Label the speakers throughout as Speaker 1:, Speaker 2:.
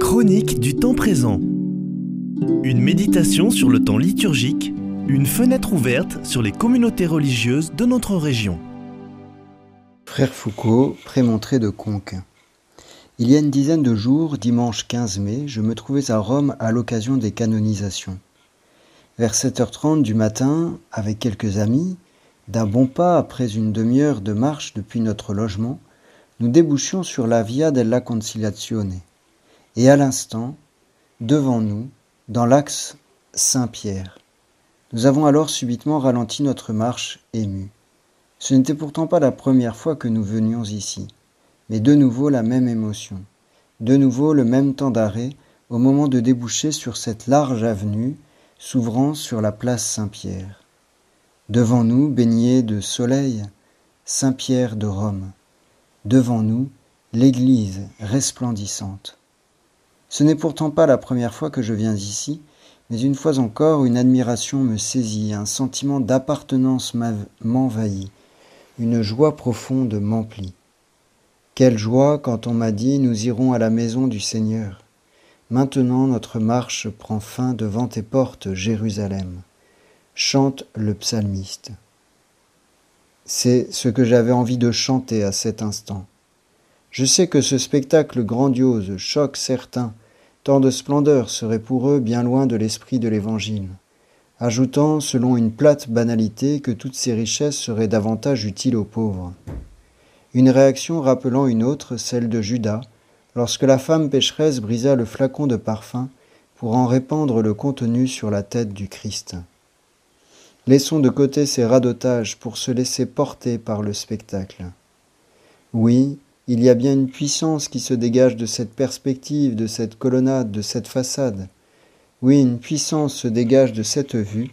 Speaker 1: Chronique du temps présent. Une méditation sur le temps liturgique, une fenêtre ouverte sur les communautés religieuses de notre région.
Speaker 2: Frère Foucault, prémontré de Conques. Il y a une dizaine de jours, dimanche 15 mai, je me trouvais à Rome à l'occasion des canonisations. Vers 7h30 du matin, avec quelques amis, d'un bon pas après une demi-heure de marche depuis notre logement, nous débouchions sur la Via della Conciliazione. Et à l'instant, devant nous, dans l'axe Saint-Pierre. Nous avons alors subitement ralenti notre marche émue. Ce n'était pourtant pas la première fois que nous venions ici, mais de nouveau la même émotion, de nouveau le même temps d'arrêt au moment de déboucher sur cette large avenue s'ouvrant sur la place Saint-Pierre. Devant nous, baigné de soleil, Saint-Pierre de Rome. Devant nous, l'église resplendissante. Ce n'est pourtant pas la première fois que je viens ici, mais une fois encore une admiration me saisit, un sentiment d'appartenance m'envahit, une joie profonde m'emplit. Quelle joie quand on m'a dit nous irons à la maison du Seigneur. Maintenant notre marche prend fin devant tes portes, Jérusalem. Chante le psalmiste. C'est ce que j'avais envie de chanter à cet instant. Je sais que ce spectacle grandiose choque certains, Tant de splendeur serait pour eux bien loin de l'esprit de l'Évangile, ajoutant, selon une plate banalité, que toutes ces richesses seraient davantage utiles aux pauvres. Une réaction rappelant une autre, celle de Judas, lorsque la femme pécheresse brisa le flacon de parfum pour en répandre le contenu sur la tête du Christ. Laissons de côté ces radotages pour se laisser porter par le spectacle. Oui, il y a bien une puissance qui se dégage de cette perspective, de cette colonnade, de cette façade. Oui, une puissance se dégage de cette vue,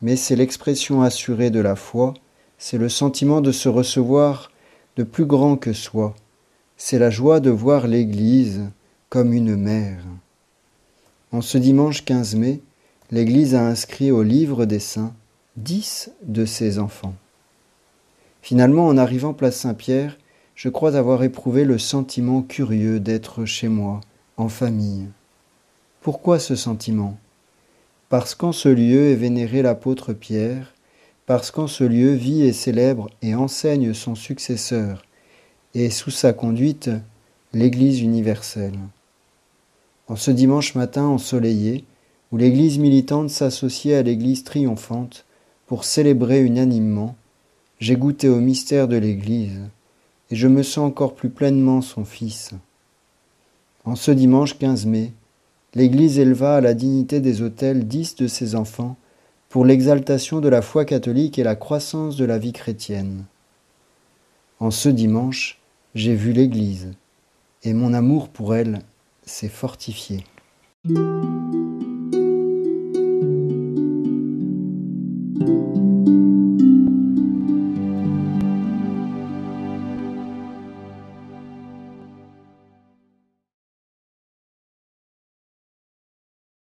Speaker 2: mais c'est l'expression assurée de la foi, c'est le sentiment de se recevoir de plus grand que soi, c'est la joie de voir l'Église comme une mère. En ce dimanche 15 mai, l'Église a inscrit au livre des saints dix de ses enfants. Finalement, en arrivant place Saint-Pierre, je crois avoir éprouvé le sentiment curieux d'être chez moi, en famille. Pourquoi ce sentiment? Parce qu'en ce lieu est vénéré l'apôtre Pierre, parce qu'en ce lieu vit et célèbre et enseigne son successeur, et sous sa conduite l'Église universelle. En ce dimanche matin ensoleillé, où l'Église militante s'associait à l'Église triomphante pour célébrer unanimement, j'ai goûté au mystère de l'Église, et je me sens encore plus pleinement son Fils. En ce dimanche 15 mai, l'Église éleva à la dignité des autels dix de ses enfants pour l'exaltation de la foi catholique et la croissance de la vie chrétienne. En ce dimanche, j'ai vu l'Église, et mon amour pour elle s'est fortifié.